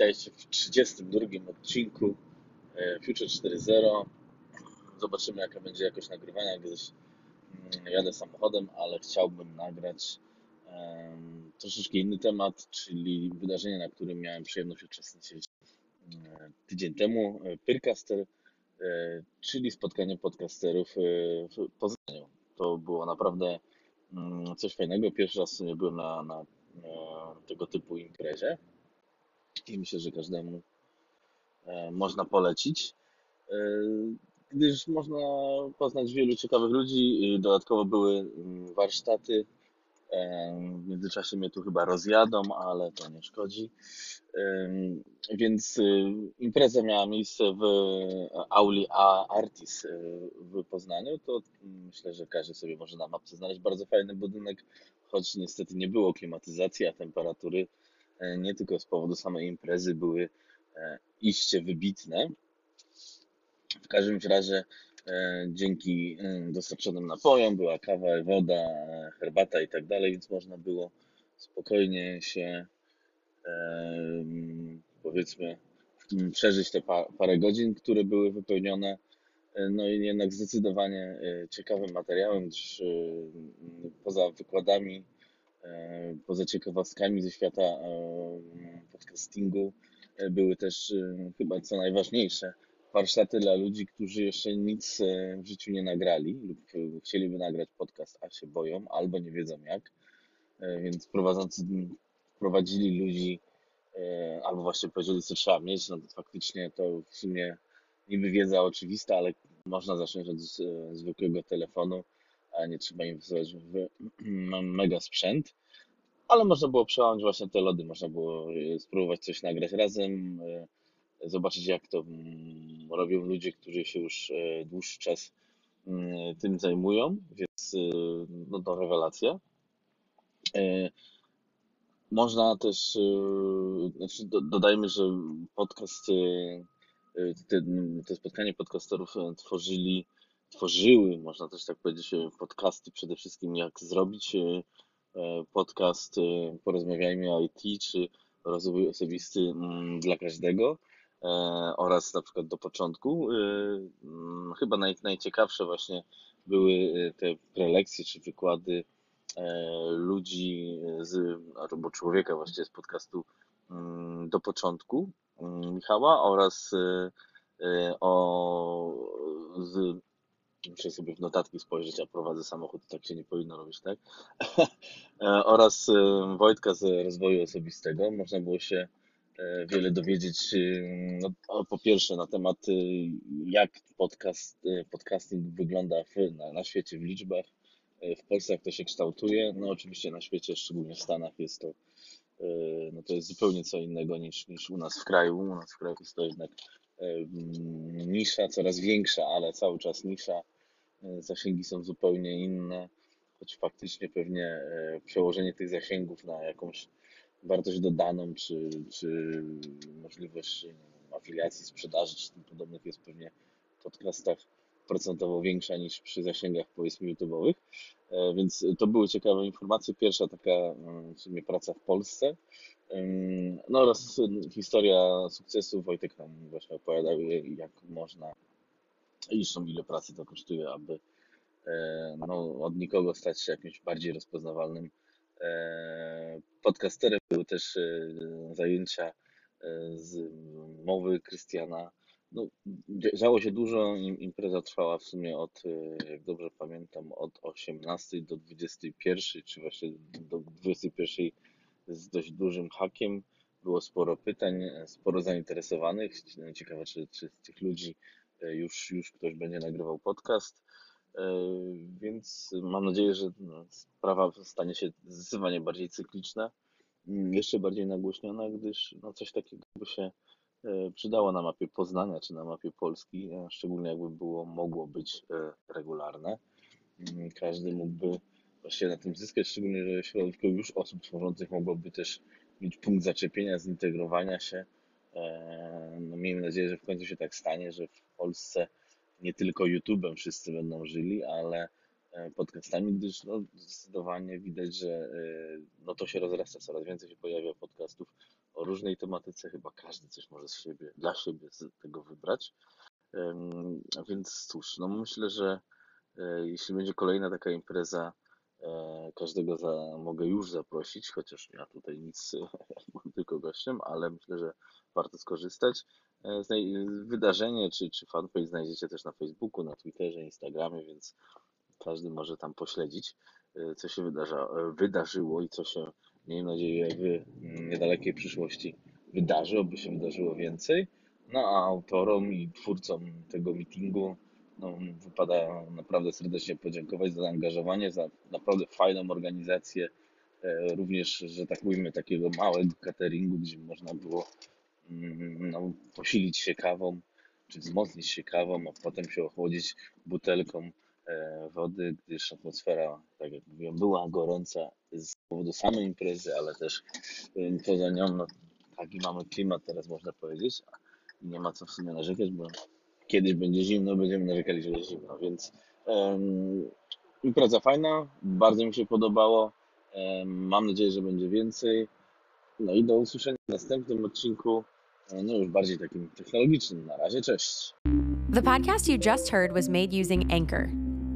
Witajcie w 32 odcinku e, Future 4.0. Zobaczymy, jaka będzie jakość nagrywania, gdyż mm, jadę samochodem, ale chciałbym nagrać um, troszeczkę inny temat, czyli wydarzenie, na którym miałem przyjemność uczestniczyć um, tydzień temu. E, Pyrcaster, um, czyli spotkanie podcasterów w Poznaniu. To było naprawdę mm, coś fajnego. Pierwszy raz byłem na, na tego typu imprezie i myślę, że każdemu e, można polecić, e, gdyż można poznać wielu ciekawych ludzi. Dodatkowo były mm, warsztaty. E, w międzyczasie mnie tu chyba rozjadą, ale to nie szkodzi. Więc impreza miała miejsce w auli A Artis w Poznaniu. To myślę, że każdy sobie może na mapce znaleźć bardzo fajny budynek, choć niestety nie było klimatyzacji, a temperatury nie tylko z powodu samej imprezy były e, iście wybitne. W każdym razie e, dzięki dostarczonym napojom była kawa, woda, herbata i tak dalej, więc można było spokojnie się powiedzmy przeżyć te parę godzin, które były wypełnione. No i jednak zdecydowanie ciekawym materiałem, gdyż poza wykładami E, poza ciekawostkami ze świata e, podcastingu e, były też chyba co najważniejsze warsztaty dla ludzi, którzy jeszcze nic w życiu nie nagrali lub chcieliby nagrać podcast, a się boją albo nie wiedzą jak. Więc prowadzący prowadzili ludzi albo właśnie powiedzieli, co trzeba mieć. No to faktycznie to w sumie niby wiedza oczywista, ale można zacząć od zwykłego telefonu nie trzeba inwestować w mega sprzęt. Ale można było przełamać właśnie te lody, można było e, spróbować coś nagrać razem, e, zobaczyć jak to mm, robią ludzie, którzy się już e, dłuższy czas mm, tym zajmują, więc no to rewelacja. Można też, znaczy dodajmy, że podcast, te, te spotkanie podcasterów tworzyli tworzyły, można też tak powiedzieć, e, podcasty przede wszystkim, jak zrobić e, e, podcast Porozmawiajmy o IT, czy rozwój osobisty mm, dla każdego oraz na przykład do początku. Mm, chyba naj, najciekawsze właśnie były te prelekcje czy wykłady ludzi z, albo człowieka właściwie z podcastu mm, do początku Michała oraz o z Muszę sobie w notatki spojrzeć, a prowadzę samochód, tak się nie powinno robić, tak? E, oraz e, Wojtka z rozwoju osobistego. Można było się e, wiele dowiedzieć, no, po pierwsze na temat jak podcast, podcasting wygląda w, na, na świecie w liczbach, w Polsce jak to się kształtuje, no oczywiście na świecie, szczególnie w Stanach jest to no to jest zupełnie co innego niż, niż u nas w kraju. U nas w kraju jest to jednak nisza, coraz większa, ale cały czas nisza. E, zasięgi są zupełnie inne, choć faktycznie pewnie e, przełożenie tych zasięgów na jakąś wartość dodaną, czy, czy możliwość afiliacji, sprzedaży, czy tym podobnych jest pewnie w podcastach procentowo większa niż przy zasięgach powiedzmy YouTube'owych. E, więc to były ciekawe informacje. Pierwsza taka mm, w sumie praca w Polsce. No oraz historia sukcesu. Wojtek nam właśnie opowiadał, jak można, zresztą ile pracy to kosztuje, aby e, no, od nikogo stać się jakimś bardziej rozpoznawalnym e, podcasterem. Były też zajęcia z mowy Krystiana. No, działo się dużo, impreza trwała w sumie od, jak dobrze pamiętam, od 18 do 21, czy właśnie do 21 z dość dużym hakiem. Było sporo pytań, sporo zainteresowanych. Ciekawe, czy, czy z tych ludzi e, już, już ktoś będzie nagrywał podcast. E, więc mam nadzieję, że no, sprawa stanie się zdecydowanie bardziej cykliczna, mm, jeszcze bardziej nagłośniona, gdyż no, coś takiego by się e, przydało na mapie Poznania czy na mapie Polski, szczególnie jakby było mogło być regularne. Mm, każdy mógłby właśnie na tym zyskać, szczególnie, że środowisko już osób tworzących mogłoby też mieć punkt zaczepienia, zintegrowania się. E, no, miejmy nadzieję, że w końcu się tak stanie, że w Polsce nie tylko YouTube'em wszyscy będą żyli, ale e, podcastami, gdyż no, zdecydowanie widać, że e, no, to się rozrasta, coraz więcej się pojawia podcastów o różnej tematyce. Chyba każdy coś może z siebie, dla siebie z tego wybrać. Więc cóż, no myślę, że e, jeśli będzie kolejna taka impreza, e, każdego za, mogę już zaprosić, chociaż ja tutaj nic, tylko gościem, ale myślę, że warto skorzystać. E, Wydarzenie czy, czy fanpage znajdziecie też na Facebooku, na Twitterze, Instagramie, więc każdy może tam pośledzić, co się wydarza, wydarzyło i co się, miejmy nadzieję, w niedalekiej przyszłości wydarzy, oby się wydarzyło więcej. No a autorom i twórcom tego meetingu no, wypada naprawdę serdecznie podziękować za zaangażowanie, za naprawdę fajną organizację, e, również, że tak mówimy, takiego małego cateringu, gdzie można było mm, no, posilić się kawą, czy wzmocnić się kawą, a potem się ochłodzić butelką wody, gdyż atmosfera, tak jak mówiłem, była gorąca z powodu samej imprezy, ale też e, poza nią, no, taki mamy klimat teraz można powiedzieć, nie ma co w sumie narzekać, bo kiedyś będzie zimno, będziemy narzekali, że jest zimno, więc em, impreza fajna, bardzo mi się podobało, em, mam nadzieję, że będzie więcej, no i do usłyszenia w następnym odcinku, e, no już bardziej takim technologicznym. Na razie, cześć! The podcast you just heard was made using Anchor.